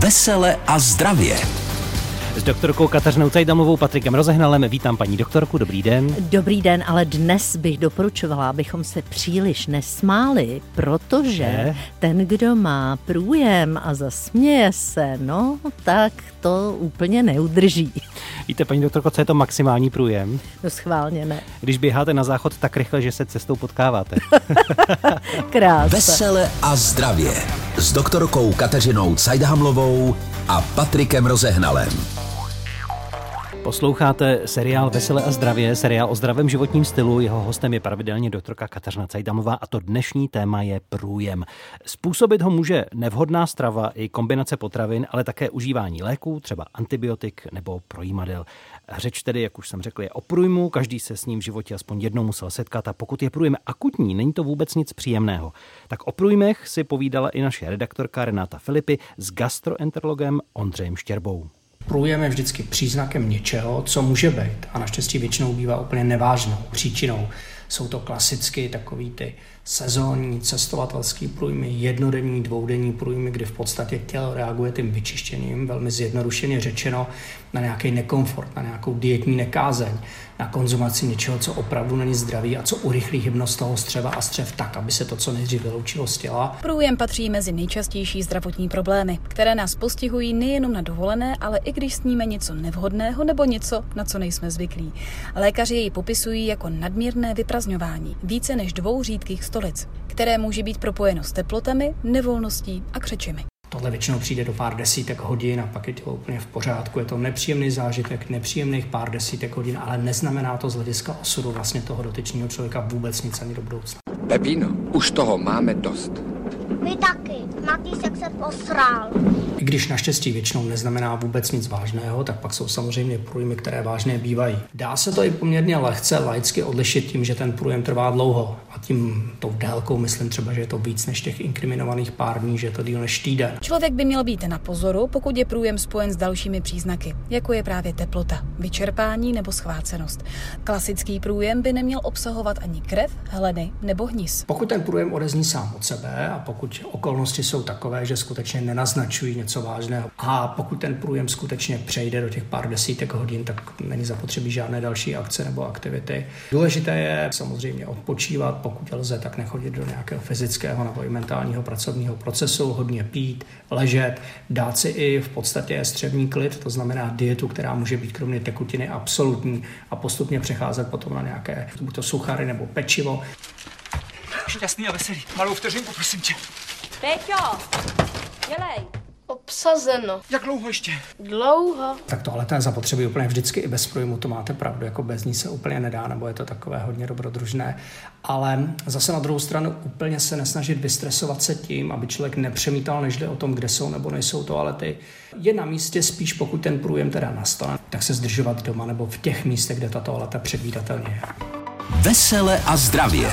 Vesele a zdravě. S doktorkou Kateřinou Cajdamovou, Patrikem Rozehnalem. Vítám paní doktorku, dobrý den. Dobrý den, ale dnes bych doporučovala, abychom se příliš nesmáli, protože Že? ten, kdo má průjem a zasměje se, no, tak to úplně neudrží. Víte, paní doktorko, co je to maximální průjem? No schválně ne. Když běháte na záchod tak rychle, že se cestou potkáváte. Krása. Vesele a zdravě. S doktorkou Kateřinou Cajdhamlovou a Patrikem Rozehnalem. Posloucháte seriál Vesele a zdravě, seriál o zdravém životním stylu. Jeho hostem je pravidelně doktorka Kateřina Cajdamová a to dnešní téma je průjem. Způsobit ho může nevhodná strava i kombinace potravin, ale také užívání léků, třeba antibiotik nebo projímadel. Řeč tedy, jak už jsem řekl, je o průjmu, každý se s ním v životě aspoň jednou musel setkat a pokud je průjem akutní, není to vůbec nic příjemného. Tak o průjmech si povídala i naše redaktorka Renáta Filipy s gastroenterologem Ondřejem Štěrbou. Průjem je vždycky příznakem něčeho, co může být a naštěstí většinou bývá úplně nevážnou příčinou. Jsou to klasicky takový ty sezónní cestovatelský průjmy, jednodenní, dvoudenní průjmy, kdy v podstatě tělo reaguje tím vyčištěním, velmi zjednodušeně řečeno, na nějaký nekomfort, na nějakou dietní nekázeň, na konzumaci něčeho, co opravdu není zdravý a co urychlí hybnost toho střeva a střev tak, aby se to co nejdřív vyloučilo z těla. Průjem patří mezi nejčastější zdravotní problémy, které nás postihují nejenom na dovolené, ale i když sníme něco nevhodného nebo něco, na co nejsme zvyklí. Lékaři jej popisují jako nadměrné vyprazňování více než dvou řídkých stolic, které může být propojeno s teplotami, nevolností a křečemi. Tohle většinou přijde do pár desítek hodin a pak je to úplně v pořádku. Je to nepříjemný zážitek, nepříjemných pár desítek hodin, ale neznamená to z hlediska osudu vlastně toho dotyčného člověka vůbec nic ani do budoucna. Pepino, už toho máme dost. Vy taky. Matýsek se posral. I když naštěstí většinou neznamená vůbec nic vážného, tak pak jsou samozřejmě průjmy, které vážné bývají. Dá se to i poměrně lehce laicky odlišit tím, že ten průjem trvá dlouho. A tím tou délkou myslím třeba, že je to víc než těch inkriminovaných pár dní, že je to díl než týden. Člověk by měl být na pozoru, pokud je průjem spojen s dalšími příznaky, jako je právě teplota, vyčerpání nebo schvácenost. Klasický průjem by neměl obsahovat ani krev, hleny nebo hnis. Pokud ten průjem odezní sám od sebe a pokud okolnosti jsou takové, že skutečně nenaznačují něco vážného a pokud ten průjem skutečně přejde do těch pár desítek hodin, tak není zapotřebí žádné další akce nebo aktivity. Důležité je samozřejmě odpočívat, pokud lze, tak nechodit do nějakého fyzického nebo i mentálního pracovního procesu, hodně pít, ležet, dát si i v podstatě střevní klid, to znamená dietu, která může být kromě tekutiny absolutní a postupně přecházet potom na nějaké buď to suchary nebo pečivo. Šťastný a veselý. Malou vteřinku, prosím tě. Péťo, dělej. Obsazeno. Jak dlouho ještě? Dlouho. Tak tohle to je zapotřebí úplně vždycky i bez průjmu, to máte pravdu, jako bez ní se úplně nedá, nebo je to takové hodně dobrodružné. Ale zase na druhou stranu úplně se nesnažit vystresovat se tím, aby člověk nepřemítal nežli o tom, kde jsou nebo nejsou toalety. Je na místě spíš, pokud ten průjem teda nastane, tak se zdržovat doma nebo v těch místech, kde ta toaleta předvídatelně je. Vesele a zdravě.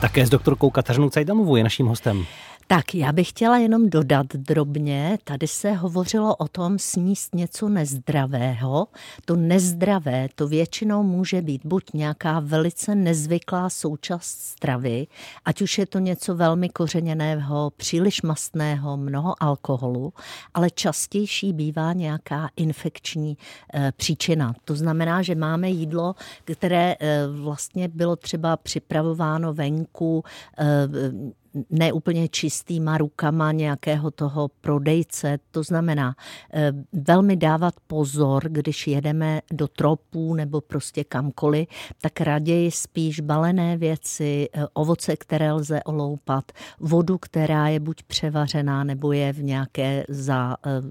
Také s doktorkou Kateřinou Cajdamovou je naším hostem. Tak já bych chtěla jenom dodat drobně, tady se hovořilo o tom sníst něco nezdravého. To nezdravé, to většinou může být buď nějaká velice nezvyklá součást stravy, ať už je to něco velmi kořeněného, příliš mastného, mnoho alkoholu, ale častější bývá nějaká infekční e, příčina. To znamená, že máme jídlo, které e, vlastně bylo třeba připravováno venku, e, neúplně čistýma rukama nějakého toho prodejce. To znamená eh, velmi dávat pozor, když jedeme do tropů nebo prostě kamkoliv, tak raději spíš balené věci, eh, ovoce, které lze oloupat, vodu, která je buď převařená nebo je v nějaké za eh,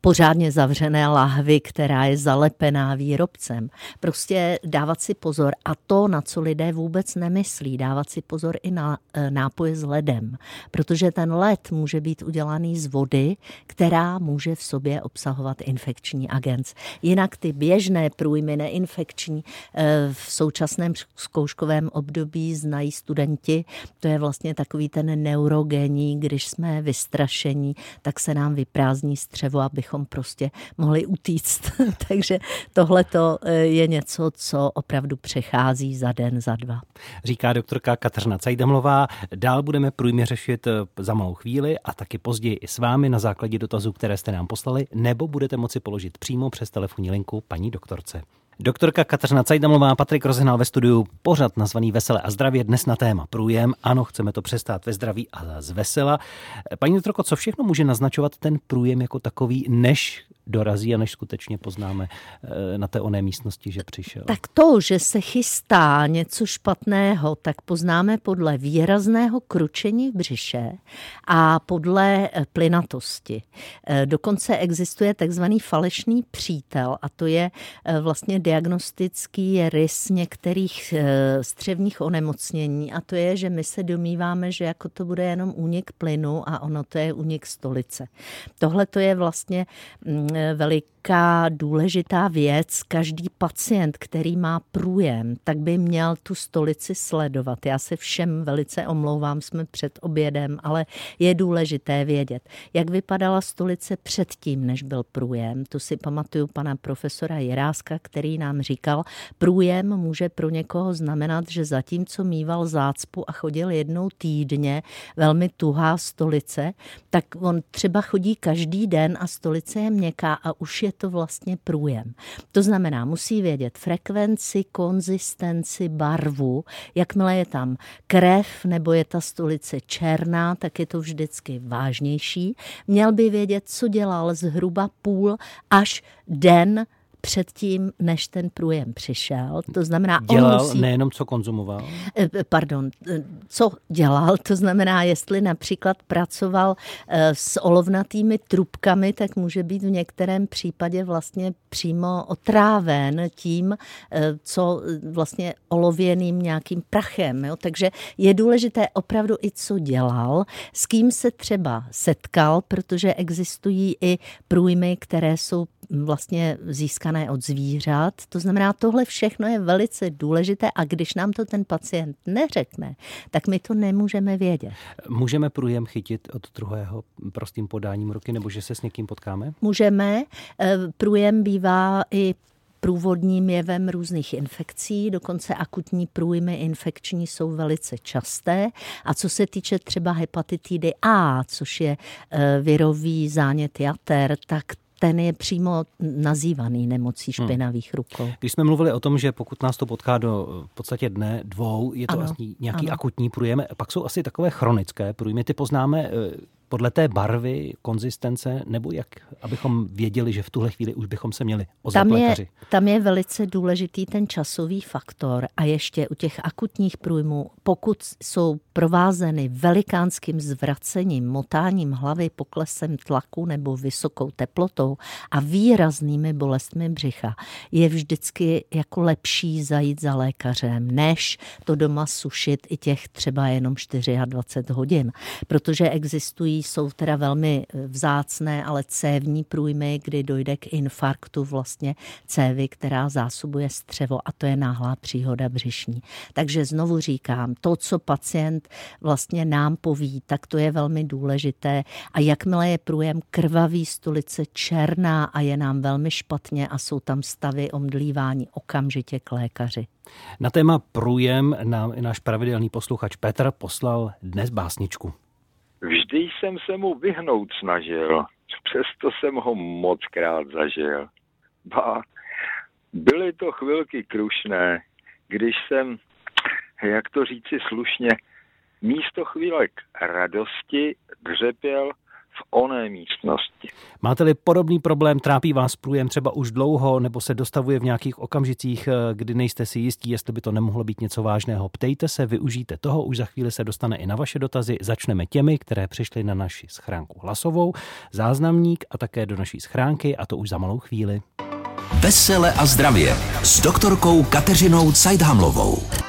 pořádně zavřené lahvy, která je zalepená výrobcem. Prostě dávat si pozor a to, na co lidé vůbec nemyslí, dávat si pozor i na e, nápoje s ledem, protože ten led může být udělaný z vody, která může v sobě obsahovat infekční agens. Jinak ty běžné průjmy neinfekční e, v současném zkouškovém období znají studenti, to je vlastně takový ten neurogenní, když jsme vystrašení, tak se nám vyprázdní střevo, aby abychom prostě mohli utíct. Takže tohle je něco, co opravdu přechází za den, za dva. Říká doktorka Kateřina Cajdamlová. Dál budeme průjmě řešit za malou chvíli a taky později i s vámi na základě dotazů, které jste nám poslali, nebo budete moci položit přímo přes telefonní linku paní doktorce. Doktorka Kateřina Cajdamová, Patrik Rozehnal ve studiu, pořad nazvaný Vesele a zdravě, dnes na téma průjem. Ano, chceme to přestát ve zdraví a z vesela. Paní doktorko, co všechno může naznačovat ten průjem jako takový, než dorazí a než skutečně poznáme eh, na té oné místnosti, že přišel. Tak to, že se chystá něco špatného, tak poznáme podle výrazného kručení v břiše a podle eh, plynatosti. Eh, dokonce existuje takzvaný falešný přítel a to je vlastně diagnostický rys některých střevních onemocnění a to je, že my se domýváme, že jako to bude jenom únik plynu a ono to je únik stolice. Tohle to je vlastně mm, veliká důležitá věc. Každý pacient, který má průjem, tak by měl tu stolici sledovat. Já se všem velice omlouvám, jsme před obědem, ale je důležité vědět, jak vypadala stolice předtím, než byl průjem. To si pamatuju pana profesora Jiráska, který nám říkal, průjem může pro někoho znamenat, že zatímco mýval zácpu a chodil jednou týdně, velmi tuhá stolice, tak on třeba chodí každý den a stolice je měkká říká a už je to vlastně průjem. To znamená, musí vědět frekvenci, konzistenci, barvu. Jakmile je tam krev nebo je ta stolice černá, tak je to vždycky vážnější. Měl by vědět, co dělal zhruba půl až den předtím, než ten průjem přišel. To znamená, dělal on musí... nejenom, co konzumoval? Eh, eh, pardon, eh, co dělal, to znamená, jestli například pracoval s olovnatými trubkami, tak může být v některém případě vlastně přímo otráven tím, co vlastně olověným nějakým prachem. Jo? Takže je důležité opravdu i co dělal, s kým se třeba setkal, protože existují i průjmy, které jsou vlastně získané od zvířat. To znamená, tohle všechno je velice důležité a když nám to ten pacient neřekne, tak my to nemůžeme vědět. Můžeme průjem chytit od druhého prostým podáním ruky nebo že se s někým potkáme? Můžeme. Eh, průjem bývá i průvodním jevem různých infekcí, dokonce akutní průjmy infekční jsou velice časté. A co se týče třeba hepatitidy A, což je eh, virový zánět jater, tak ten je přímo nazývaný nemocí hmm. špinavých rukou. Když jsme mluvili o tom, že pokud nás to potká do v podstatě dne, dvou, je to ano, asi nějaký ano. akutní průjem, pak jsou asi takové chronické průjmy, ty poznáme eh, podle té barvy, konzistence, nebo jak, abychom věděli, že v tuhle chvíli už bychom se měli ozvat tam lékaři? Je, tam je velice důležitý ten časový faktor a ještě u těch akutních průjmů, pokud jsou provázeny velikánským zvracením, motáním hlavy, poklesem tlaku nebo vysokou teplotou a výraznými bolestmi břicha, je vždycky jako lepší zajít za lékařem, než to doma sušit i těch třeba jenom 24 hodin, protože existují jsou teda velmi eh, vzácné, ale cévní průjmy, kdy dojde k infarktu vlastně cévy, která zásobuje střevo a to je náhlá příhoda břišní. Takže znovu říkám, to, co pacient vlastně nám poví, tak to je velmi důležité a jakmile je průjem krvavý, stolice černá a je nám velmi špatně a jsou tam stavy omdlívání, okamžitě k lékaři. Na téma průjem nám i náš pravidelný posluchač Petr poslal dnes básničku. Vždy jsem se mu vyhnout snažil, přesto jsem ho moc krát zažil. Ba, byly to chvilky krušné, když jsem, jak to říci slušně, místo chvílek radosti dřepěl v oné místnosti. Máte-li podobný problém, trápí vás průjem třeba už dlouho, nebo se dostavuje v nějakých okamžicích, eh, kdy nejste si jistí, jestli by to nemohlo být něco vážného? Ptejte se, využijte toho, už za chvíli se dostane i na vaše dotazy. Začneme těmi, které přišly na naši schránku hlasovou, záznamník a také do naší schránky, a to už za malou chvíli. Vesele a zdravě s doktorkou Kateřinou Cajdhamlovou.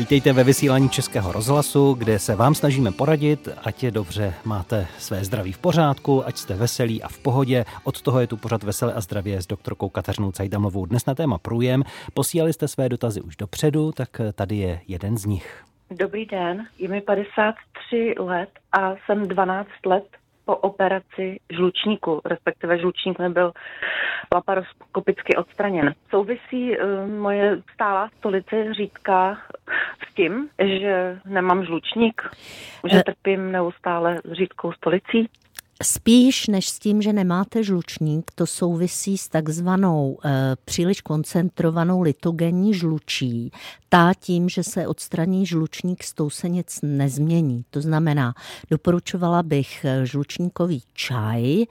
Vítejte ve vysílání Českého rozhlasu, kde se vám snažíme poradit, ať je dobře máte své zdraví v pořádku, ať jste veselí a v pohodě. Od toho je tu pořad Veselé a zdravě s doktorkou Kateřinou Cajdamovou. Dnes na téma průjem. Posílali jste své dotazy už dopředu, tak tady je jeden z nich. Dobrý den, je mi 53 let a jsem 12 let po operaci žlučníku, respektive žlučník nebyl laparoskopicky odstraněn. Souvisí uh, moje stálá stolice řídka s tím, že nemám žlučník, že eh. trpím neustále řídkou stolicí? Spíš než s tím, že nemáte žlučník, to souvisí s takzvanou e, příliš koncentrovanou litogenní žlučí. Ta tím, že se odstraní žlučník, s tou se nic nezmění. To znamená, doporučovala bych eh, žlučníkový čaj, e,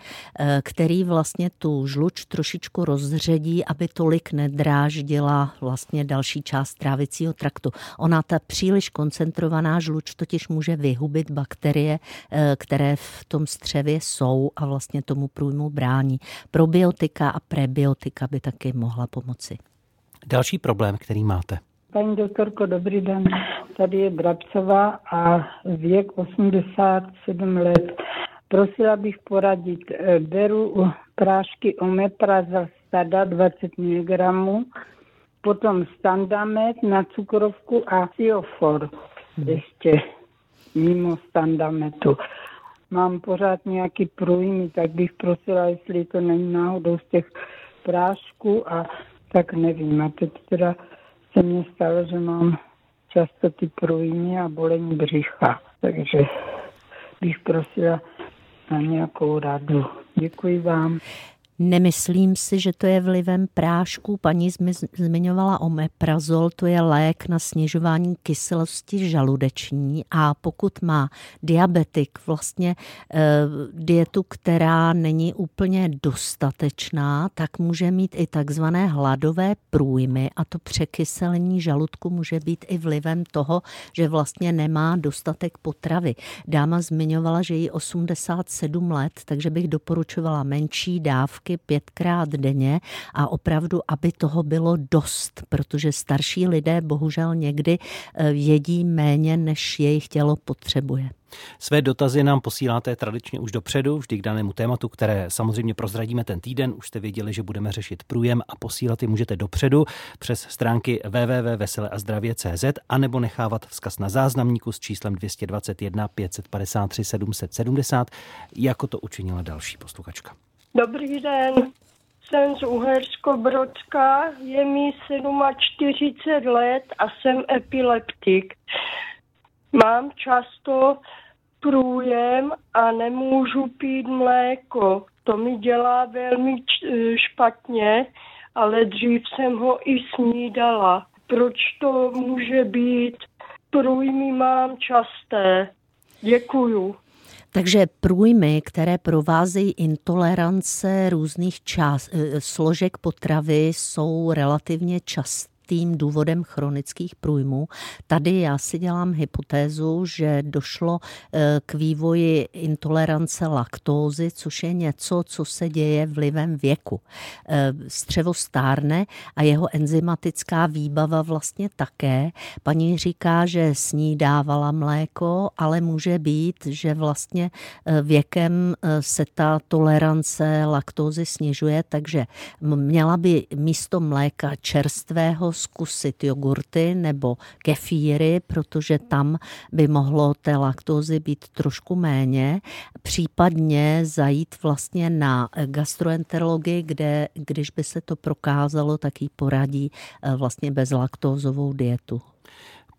který vlastně tu žluč trošičku rozředí, aby tolik nedráždila vlastně další část trávicího traktu. Ona, ta příliš koncentrovaná žluč, totiž může vyhubit bakterie, e, které v tom střevě jsou a vlastně tomu průjmu brání. Probiotika a prebiotika by taky mohla pomoci. Další problém, který máte. Paní doktorko, dobrý den. Tady je Brabcová a věk 87 let. Prosila bych poradit. Eh, beru prášky omeprazol stada 20 mg, potom standamet na cukrovku a siofor ještě mimo standametu mám pořád nějaký průjmy, tak bych prosila, jestli to není náhodou z těch prášků a tak nevím. A teď teda se mně stalo, že mám často ty průjmy a bolení břicha. Takže bych prosila na nějakou radu. Děkuji vám. Nemyslím si, že to je vlivem prášku. Paní zmiňovala omeprazol, to je lék na snižování kyselosti žaludeční a pokud má diabetik vlastně e, dietu, která není úplně dostatečná, tak může mít i takzvané hladové průjmy a to překyselení žaludku může být i vlivem toho, že vlastně nemá dostatek potravy. Dáma zmiňovala, že jí 87 let, takže bych doporučovala menší dávky dávky pětkrát denně a opravdu, aby toho bylo dost, protože starší lidé bohužel někdy eh, jedí méně, než jejich tělo potřebuje. Své dotazy nám posíláte tradičně už dopředu, vždy k danému tématu, které samozřejmě prozradíme ten týden. Už jste věděli, že budeme řešit průjem a posílat je můžete dopředu přes stránky www.veseleazdravě.cz a nebo nechávat vzkaz na záznamníku s číslem 221 553 770, jako to učinila další posluchačka. Dobrý den, jsem z Uhersko-Brodska, je mi 47 let a jsem epileptik. Mám často průjem a nemůžu pít mléko. To mi dělá velmi špatně, ale dřív jsem ho i snídala. Proč to může být? Průjmy mám časté. Děkuju. Takže průjmy, které provázejí intolerance různých čas, eh, složek potravy, jsou relativně časté častým důvodem chronických průjmů. Tady já si dělám hypotézu, že došlo eh, k vývoji intolerance laktózy, což je něco, co se děje vlivem věku. Eh, střevo stárne a jeho enzymatická výbava vlastně také. Paní říká, že snídávala mléko, ale může být, že vlastně eh, věkem se ta tolerance laktózy snižuje, takže měla by místo mléka čerstvého zkusit jogurty nebo kefíry, protože tam by mohlo té laktózy být trošku méně. Případně zajít vlastně na gastroenterologii, kde, když by se to prokázalo, tak jí poradí eh, vlastně bezlaktózovou dietu.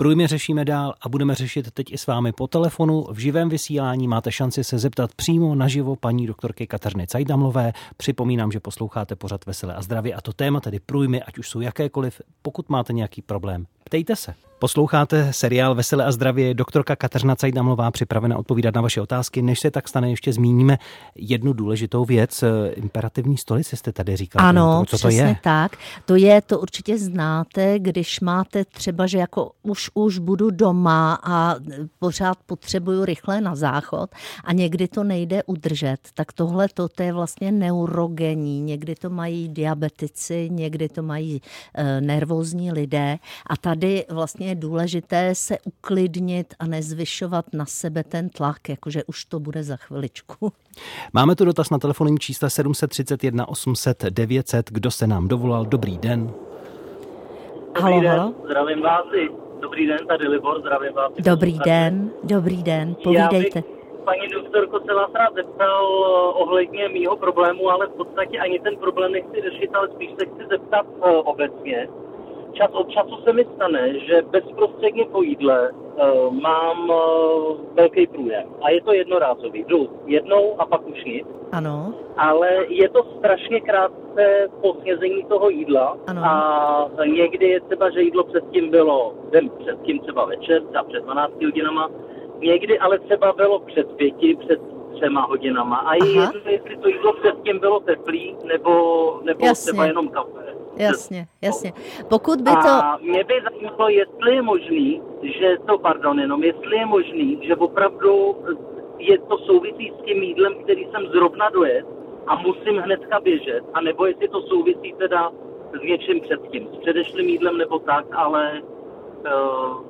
Průjmy řešíme dál a budeme řešit teď i s vámi po telefonu. V živém vysílání máte šanci se zeptat přímo naživo paní doktorky Kateřiny Cajdamlové. Připomínám, že posloucháte pořad Veselé a zdravě a to téma tedy průjmy, ať už jsou jakékoliv. Pokud máte nějaký problém, ptejte se. Posloucháte seriál Veselé a zdravě. Doktorka Kateřina Cajdamlová připravena odpovídat na vaše otázky. Než se tak stane, ještě zmíníme jednu důležitou věc. Imperativní stolice jste tady říkal. Ano, co to je? tak. To je, to určitě znáte, když máte třeba, že jako už, už budu doma a pořád potřebuju rychle na záchod a někdy to nejde udržet, tak tohle to, to je vlastně neurogenní. Někdy to mají diabetici, někdy to mají e, nervózní lidé a tady vlastně je důležité se uklidnit a nezvyšovat na sebe ten tlak, jakože už to bude za chviličku. Máme tu dotaz na telefonním čísle 731 800 900. Kdo se nám dovolal? Dobrý den. Dobrý halo, den, halo. zdravím vás. Dobrý den, tady Libor, zdravím vás. Dobrý den, dobrý den, povídejte. Já bych paní doktorko, se vás rád zeptal ohledně mýho problému, ale v podstatě ani ten problém nechci řešit, ale spíš se chci zeptat uh, obecně. Čas od času se mi stane, že bezprostředně po jídle uh, mám uh, velký průjem. A je to jednorázový. Jdu jednou a pak už nic. Ano. Ale je to strašně krátce po snězení toho jídla. Ano. A někdy je třeba, že jídlo předtím bylo den předtím třeba večer, třeba před 12 hodinama. Někdy ale třeba bylo před pěti, před třema hodinama. A je jedno, jestli to jídlo předtím bylo teplý, nebo, nebo Jasně. třeba jenom kafe. Jasně, jasně. Pokud by to... A mě by zajímalo, jestli je možný, že to, pardon, jenom jestli je možný, že opravdu je to souvisí s tím jídlem, který jsem zrovna dojet a musím hnedka běžet, anebo jestli to souvisí teda s něčím předtím, s předešlým jídlem nebo tak, ale uh,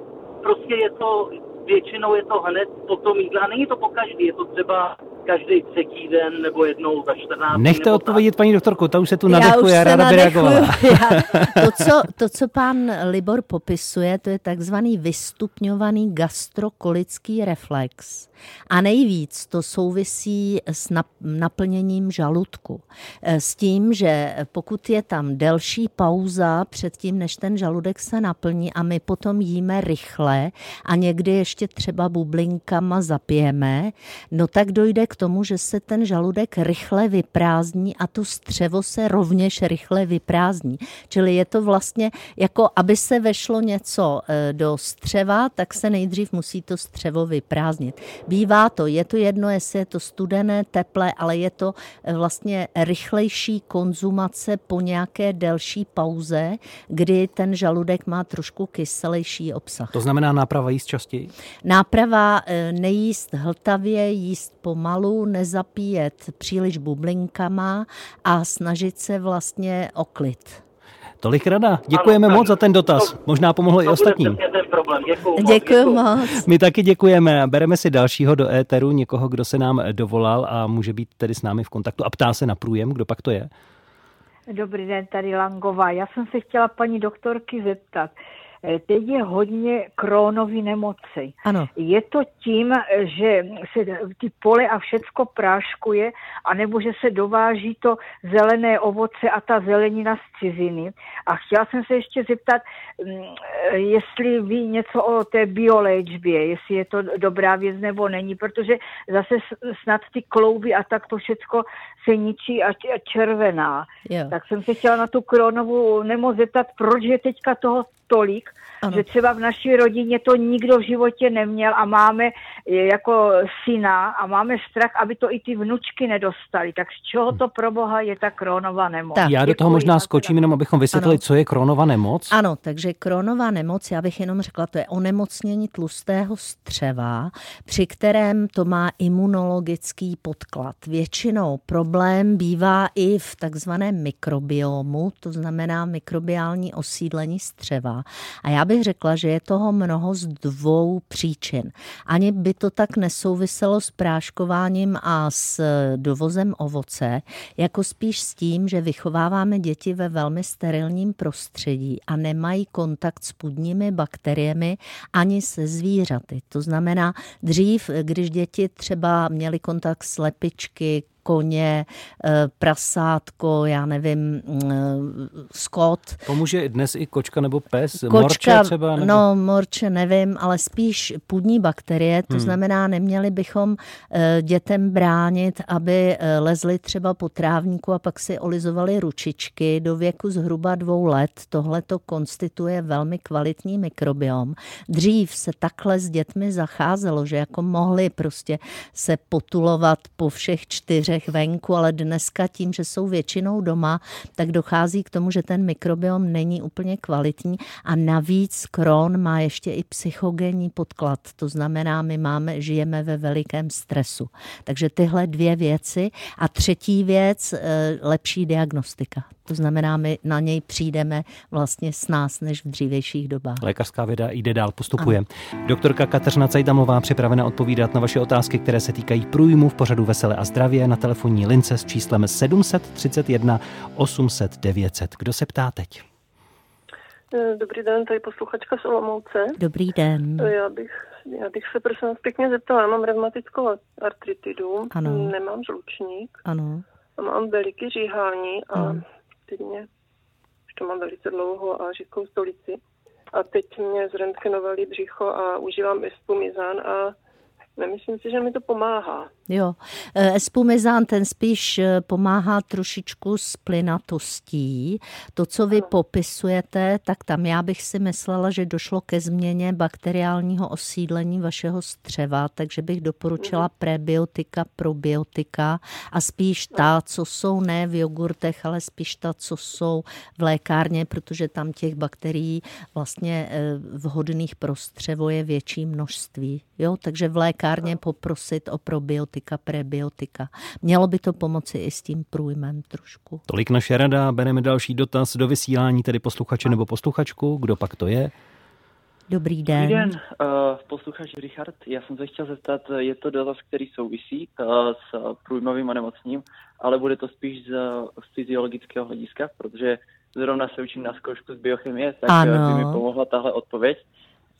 prostě je to, většinou je to hned po tom jídle a není to po každý, je to třeba každý třetí den nebo jednou za 14 dní Nechte odpovědět paní doktorku, ta už se tu Já nadechuje, se ráda by reagovala. Já, to, co, to, co pán Libor popisuje, to je takzvaný vystupňovaný gastrokolický reflex. A nejvíc to souvisí s nap- naplněním žaludku. E, S tím, že pokud je tam delší pauza před tím, než ten žaludek se naplní a my potom jíme rychle a někdy ještě třeba bublinkama zapijeme, no tak dojde k tomu, že se ten žaludek rychle vyprázdní a to střevo se rovněž rychle vyprázdní. Čili je to vlastně jako, aby se vešlo něco e, do střeva, tak se nejdřív musí to střevo vyprázdnit. Bývá to, je to jedno, jestli je to studené, teplé, ale je to e, vlastně rychlejší konzumace po nějaké delší pauze, kdy ten žaludek má trošku kyselejší obsah. To znamená náprava jíst častěji? Náprava e, nejíst hltavě, jíst pomalu, nezapíjet příliš bublinkama a snažit se vlastně o klid. Tolik rada. Děkujeme moc za ten dotaz. Možná pomohlo i ostatním. Děkuji moc. My taky děkujeme. Bereme si dalšího do éteru, někoho, kdo se nám dovolal a může být tedy s námi v kontaktu a ptá se na průjem, kdo pak to je. Dobrý den, tady Langová. Já jsem se chtěla paní doktorky zeptat. Eh, Teď je hodně krónový nemoci. Ano. Je to tím, že se ty pole a všecko práškuje, anebo že se dováží to zelené ovoce a ta zelenina z ciziny. A chtěla jsem se ještě zeptat, mm, eh, jestli ví něco o té bioléčbě, jestli je to dobrá věc nebo není, protože zase snad ty klouby a tak to všecko se ničí a červená. Jo. Tak jsem se chtěla na tu kronovou nemoc zeptat, proč je teďka toho tolik, Ano. že třeba v naší rodině to nikdo v životě neměl a máme eh, jako syna a máme strach, aby to i ty vnučky nedostali. Tak z čeho to pro boha je ta kronová nemoc? Já do toho možná skočím, jenom abychom vysvětlili, Ano. co je Kronova nemoc. Ano, takže kronová nemoc, já bych jenom řekla, to je onemocnění tlustého střeva, při kterém to má imunologický podklad. Většinou problém bývá i v takzvaném mikrobiomu, to znamená mikrobiální osídlení střeva. A já bych řekla, že je toho mnoho z dvou příčin. Ani by to tak nesouviselo s práškováním a s dovozem ovoce, jako spíš s tím, že vychováváme děti ve velmi sterilním prostředí a nemají kontakt s půdními bakteriemi ani se zvířaty. To znamená, dřív, když děti třeba měly kontakt s lepičky, koně, eh, prasátko, já nevím, mm, skot, Pomůže dnes i kočka nebo pes? Kočka, morče třeba? Nebo... no morče nevím, ale spíš půdní bakterie, to Hmm. znamená, neměli bychom eh, dětem bránit, aby eh, lezli třeba po trávníku a pak si olizovali ručičky do věku zhruba dvou let. Tohle to konstituje velmi kvalitní mikrobiom. Dřív se takhle s dětmi zacházelo, že jako mohli prostě se potulovat po všech čtyřech venku, ale dneska tím, že jsou většinou doma, tak dochází k tomu, že ten mikrobiom není úplně kvalitní a navíc Crohn má ještě i psychogenní podklad. To znamená, my máme, žijeme ve velikém stresu. Takže tyhle dvě věci. A třetí věc, eh, lepší diagnostika. To znamená, my na něj přijdeme vlastně s nás, než v dřívějších dobách. Lékařská věda jde dál, postupuje. Doktorka Kateřina Cajdamová připravena odpovídat na vaše otázky, které se týkají průjmu v pořadu Veselé a zdravě na telefonní lince s číslem 731 800 900. Kdo se ptá teď? Eh, Dobrý den, tady posluchačka z Olomouce. Dobrý den. Eh, Já bych, já bych se prosím vás pěkně zeptala, já mám revmatickou artritidu, Ano. nemám žlučník, Ano. a mám veliké říhání a Hmm. teď mě, už to mám velice dlouho a řídkou stolici. A teď mě zrentgenovali břicho a užívám espumizán a nemyslím si, že mi to pomáhá. Jo, Eh, espumizán ten spíš eh, pomáhá trošičku s plynatostí. To, co vy popisujete, tak tam já bych si myslela, že došlo ke změně bakteriálního osídlení vašeho střeva, takže bych doporučila prebiotika, probiotika a spíš ta, co jsou ne v jogurtech, ale spíš ta, co jsou v lékárně, protože tam těch bakterií vlastně eh, vhodných pro střevo je větší množství. Jo, takže v lékárně poprosit o probiotika, prebiotika. Mělo by to pomoci i s tím průjmem trošku. Tolik naše rada, bereme další dotaz do vysílání, tedy posluchače nebo posluchačku, kdo pak to je? Dobrý den. Dobrý den, uh, posluchač Richard. Já jsem se chtěl zeptat, je to dotaz, který souvisí uh, s průjmovým onemocněním, ale bude to spíš z, z fyziologického hlediska, protože zrovna se učím na zkoušku z biochemie, tak Ano. ano. by mi pomohla tahle odpověď.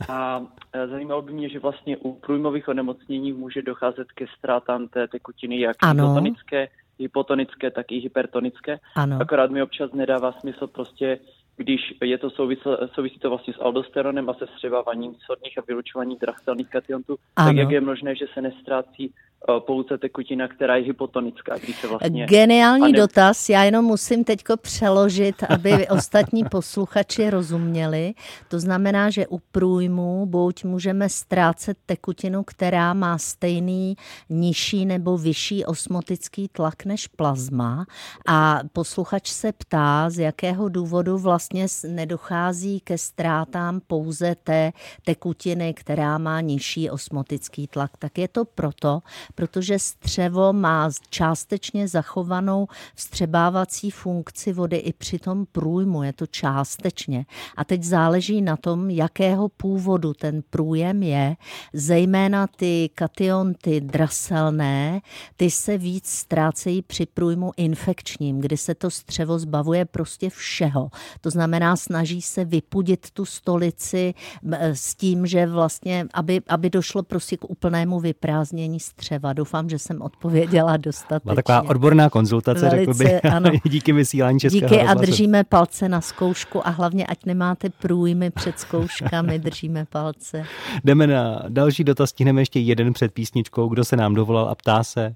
A eh, zajímalo by mě, že vlastně u průjmových onemocnění může docházet ke ztrátám té tekutiny, jak Ano. hypotonické, hypotonické, tak i hypertonické. Ano. Akorát mi občas nedává smysl prostě, když je to souvisl, souvisí to vlastně s aldosteronem a se střebáváním sodných a vylučováním drahcelných kationtů, Ano. tak jak je možné, že se nestrácí pouze tekutina, která je hypotonická, když se vlastně... Geniální a ne- dotaz, já jenom musím teďko přeložit, aby ostatní posluchači rozuměli. To znamená, že u průjmu buď můžeme ztrácet tekutinu, která má stejný nižší nebo vyšší osmotický tlak než plazma a posluchač se ptá, z jakého důvodu vlastně nedochází ke ztrátám pouze té tekutiny, která má nižší osmotický tlak. Tak je to proto, protože střevo má částečně zachovanou vstřebávací funkci vody i při tom průjmu, je to částečně. A teď záleží na tom, jakého původu ten průjem je, zejména ty kationty draselné, ty se víc ztrácejí při průjmu infekčním, kdy se to střevo zbavuje prostě všeho. To znamená, snaží se vypudit tu stolici eh, s tím, že vlastně, aby, aby došlo prostě k úplnému vyprázdnění střeva. Doufám, že jsem odpověděla dostatečně. Byla taková odborná konzultace, řekl bych, Velice, ano. díky vysílání Českého Díky a rozhlasu. držíme palce na zkoušku a hlavně, ať nemáte průjmy před zkouškami, držíme palce. Jdeme na další dotaz, stihneme ještě jeden před písničkou, kdo se nám dovolal a ptá se.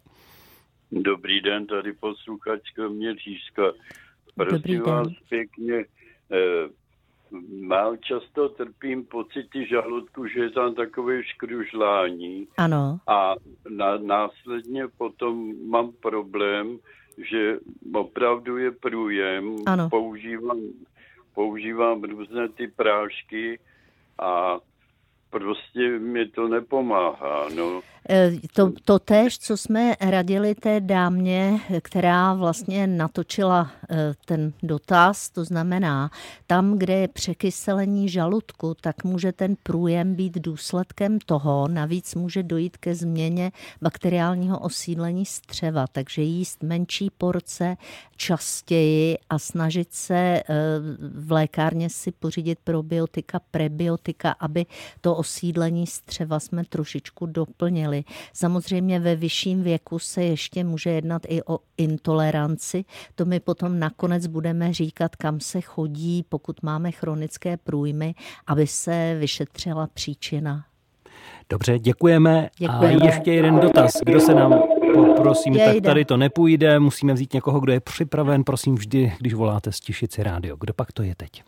Dobrý den, tady posluchačka Měříška. Dobrý Prosím den. vás pěkně, eh, mám často trpím pocity žaludku, že je tam takové škružlání Ano. a na, následně potom mám problém, že opravdu je průjem, Ano. používám, používám různé ty prášky a prostě mi to nepomáhá, no. E, To, to též, co jsme radili té dámě, která vlastně natočila e, ten dotaz, to znamená, tam, kde je překyselení žaludku, tak může ten průjem být důsledkem toho, navíc může dojít ke změně bakteriálního osídlení střeva, takže jíst menší porce častěji a snažit se e, v lékárně si pořídit probiotika, prebiotika, aby to osídlení střeva jsme trošičku doplnili. Samozřejmě ve vyšším věku se ještě může jednat i o intoleranci. To my potom nakonec budeme říkat, kam se chodí, pokud máme chronické průjmy, aby se vyšetřila příčina. Dobře, děkujeme. Děkujeme. A ještě jeden dotaz. Kdo se nám poprosím, tak tady to nepůjde. Musíme vzít někoho, kdo je připraven. Prosím vždy, když voláte, stišit si rádio. Kdo pak to je teď?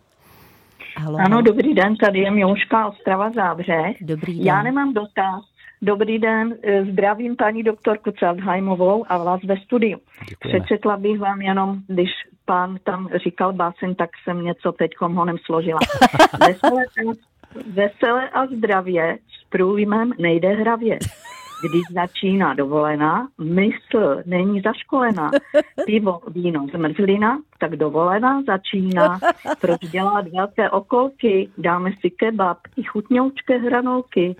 Halo, Ano, dobrý den, tady je Miluška Ostrava Zábřeh. Dobrý Já den. nemám dotaz. Dobrý den, eh, zdravím paní doktorku Celdheimovou a vás ve studiu. Děkujeme. Přečetla bych vám jenom, když pán tam říkal báseň, tak jsem něco teď honem složila. Veselé a, veselé a zdravě s průjmem nejde hravě. Když začíná dovolená, mysl není zaškolená. Pivo, víno, zmrzlina, tak dovolená začíná. Proč dělat velké okolky? Dáme si kebab i chutňoučké hranolky.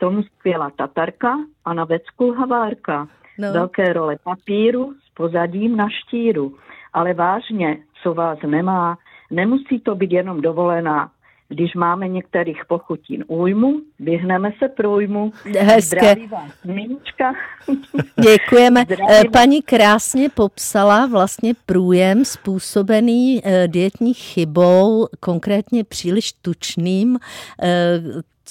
K tomu skvělá tatarka a na vecku havárka. No. Velké role papíru s pozadím na štíru. Ale vážně, co vás nemá, Nemusí to být jenom dovolená když máme některých pochutin újmu, vyhneme se průjmu. Hezké. Děkujeme. Zdraví Paní krásně popsala vlastně průjem způsobený eh, dietní chybou, konkrétně příliš tučným, eh,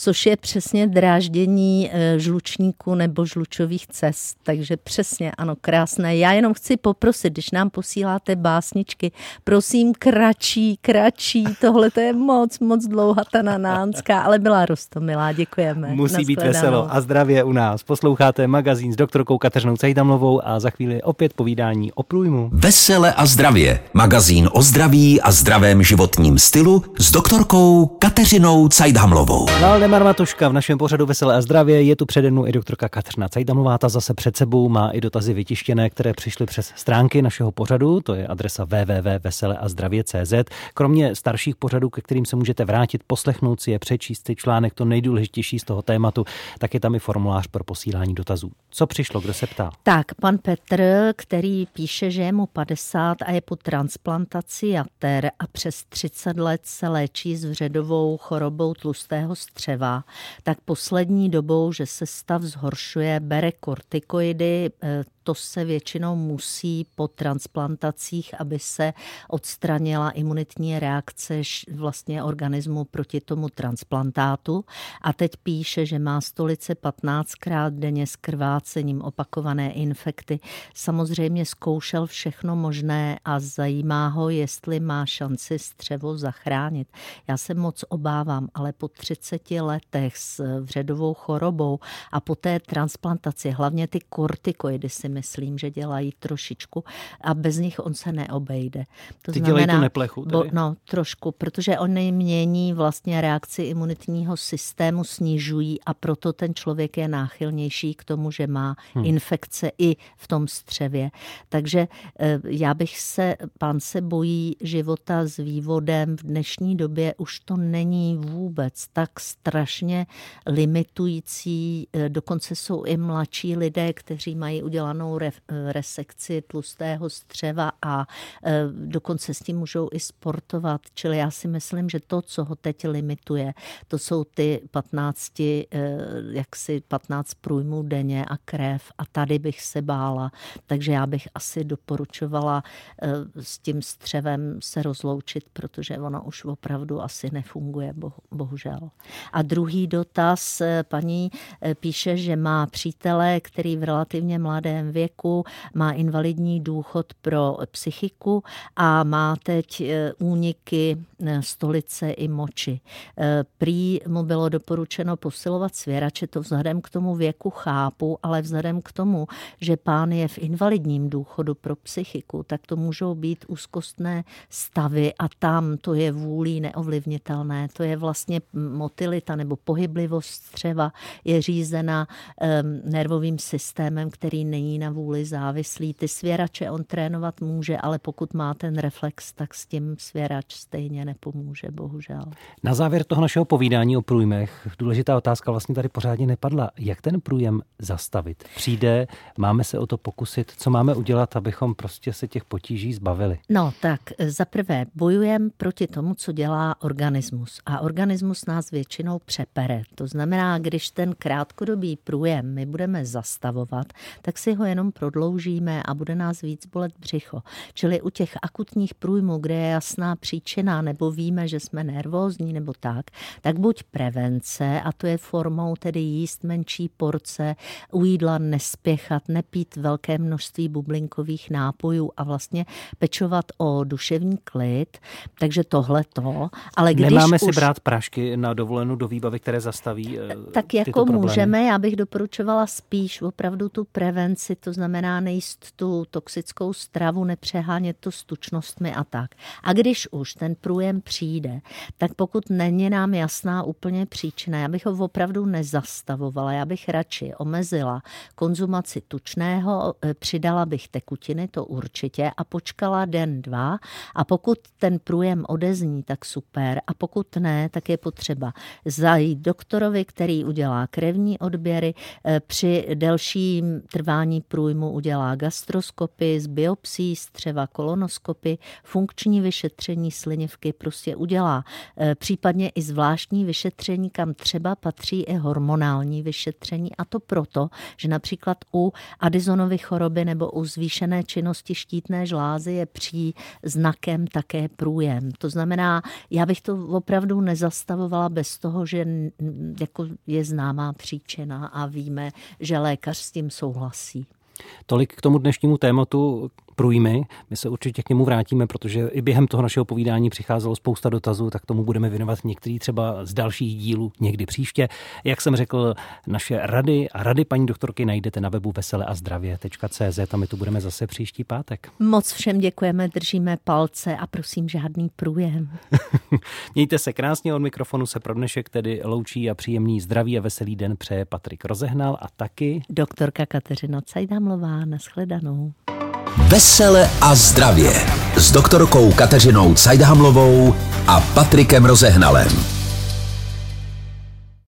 což je přesně dráždění eh, žlučníku nebo žlučových cest. Takže přesně, ano, krásné. Já jenom chci poprosit, když nám posíláte básničky, prosím kratší, kratší, tohle to je moc, moc dlouhá ta nanánská, ale byla rostomilá, děkujeme. Musí být veselo a zdravě u nás. Posloucháte magazín s doktorkou Kateřinou Cajdamlovou a za chvíli opět povídání o průjmu. Vesele a zdravě. Magazín o zdraví a zdravém životním stylu s doktorkou Kateřinou Cajdamlovou. No, Valdemar Matuška v našem pořadu Veselé a zdravě. Je tu přede mnou i doktorka Kateřina Cajdamová, ta zase před sebou má i dotazy vytištěné, které přišly přes stránky našeho pořadu, to je adresa www.veseleazdravě.cz. Kromě starších pořadů, ke kterým se můžete vrátit, poslechnout si je, přečíst si článek, to nejdůležitější z toho tématu, tak je tam i formulář pro posílání dotazů. Co přišlo, kdo se ptá? Tak, pan Petr, který píše, že je mu 50 a je po transplantaci jater a přes 30 let se léčí s vředovou chorobou tlustého střeva střeva, tak poslední dobou, že se stav zhoršuje, bere kortikoidy, eh, to se většinou musí po transplantacích, aby se odstranila imunitní reakce vlastně organismu proti tomu transplantátu. A teď píše, že má stolice 15krát denně s krvácením opakované infekty. Samozřejmě zkoušel všechno možné a zajímá ho, jestli má šanci střevo zachránit. Já se moc obávám, ale po 30 letech s vředovou chorobou a po té transplantaci, hlavně ty kortikoidy si myslím, že dělají trošičku a bez nich on se neobejde. To Ty znamená, dělají tu neplechu? Bo, no, trošku, protože oni mění vlastně reakci imunitního systému, snižují a proto ten člověk je náchylnější k tomu, že má hmm. infekce i v tom střevě. Takže eh, já bych se, pán se bojí života s vývodem. V dnešní době už to není vůbec tak strašně limitující. Eh, dokonce jsou i mladší lidé, kteří mají udělanou úplnou re, resekci tlustého střeva a e, dokonce s tím můžou i sportovat. Čili já si myslím, že to, co ho teď limituje, to jsou ty 15, e, jaksi 15 průjmů denně a krev a tady bych se bála. Takže já bych asi doporučovala s tím střevem se rozloučit, protože ono už opravdu asi nefunguje, bohužel. A druhý dotaz, paní píše, že má přítele, který v relativně mladém věku, má invalidní důchod pro psychiku a má teď e, úniky e, stolice i moči. E, prý mu bylo doporučeno posilovat svěrače, to vzhledem k tomu věku chápu, ale vzhledem k tomu, že pán je v invalidním důchodu pro psychiku, tak to můžou být úzkostné stavy a tam to je vůlí neovlivnitelné. To je vlastně motilita nebo pohyblivost střeva je řízena nervovým systémem, který není na vůli závislý. Ty svěrače on trénovat může, ale pokud má ten reflex, tak s tím svěrač stejně nepomůže, bohužel. Na závěr toho našeho povídání o průjmech, důležitá otázka vlastně tady pořádně nepadla. Jak ten průjem zastavit? Přijde, máme se o to pokusit, co máme udělat, abychom prostě se těch potíží zbavili? No tak, za prvé bojujeme proti tomu, co dělá organismus. A organismus nás většinou přepere. To znamená, když ten krátkodobý průjem my budeme zastavovat, tak si ho jenom prodloužíme a bude nás víc bolet břicho. Čili u těch akutních průjmů, kde je jasná příčina, nebo víme, že jsme nervózní nebo tak, tak buď prevence, a to je formou tedy jíst menší porce, u jídla nespěchat, nepít velké množství bublinkových nápojů a vlastně pečovat o duševní klid. Takže tohle to. Ale když Nemáme už... si brát prašky na dovolenou do výbavy, které zastaví eh, Tak jako můžeme, já bych doporučovala spíš opravdu tu prevenci, to znamená nejíst tu toxickou stravu, nepřehánět to s tučnostmi a tak. A když už ten průjem přijde, tak pokud není nám jasná úplně příčina, já bych ho opravdu nezastavovala, já bych radši omezila konzumaci tučného, e, přidala bych tekutiny, to určitě, a počkala den, dva. A pokud ten průjem odezní, tak super. A pokud ne, tak je potřeba zajít doktorovi, který udělá krevní odběry. E, při delším trvání průjmu udělá gastroskopy, z biopsí, střeva kolonoskopy, funkční vyšetření slinivky prostě udělá. E, případně i zvláštní vyšetření, kam třeba patří i hormonální vyšetření a to proto, že například u Adisonovy choroby nebo u zvýšené činnosti štítné žlázy je příznakem také průjem. To znamená, já bych to opravdu nezastavovala bez toho, že jako je známá příčina a víme, že lékař s tím souhlasí. Tolik k tomu dnešnímu tématu, průjmy. My se určitě k němu vrátíme, protože i během toho našeho povídání přicházelo spousta dotazů, tak tomu budeme věnovat některý třeba z dalších dílů někdy příště. Jak jsem řekl, naše rady a rady paní doktorky najdete na webu veseleazdravě.cz a my tu budeme zase příští pátek. Moc všem děkujeme, držíme palce a prosím žádný průjem. Mějte se krásně od mikrofonu se pro dnešek tedy loučí a příjemný zdraví a veselý den přeje Patrik Rozehnal a taky doktorka Kateřina Cajdamlová. Naschledanou. Vesele a zdravě s doktorkou Kateřinou Cajdhamlovou a Patrikem Rozehnalem.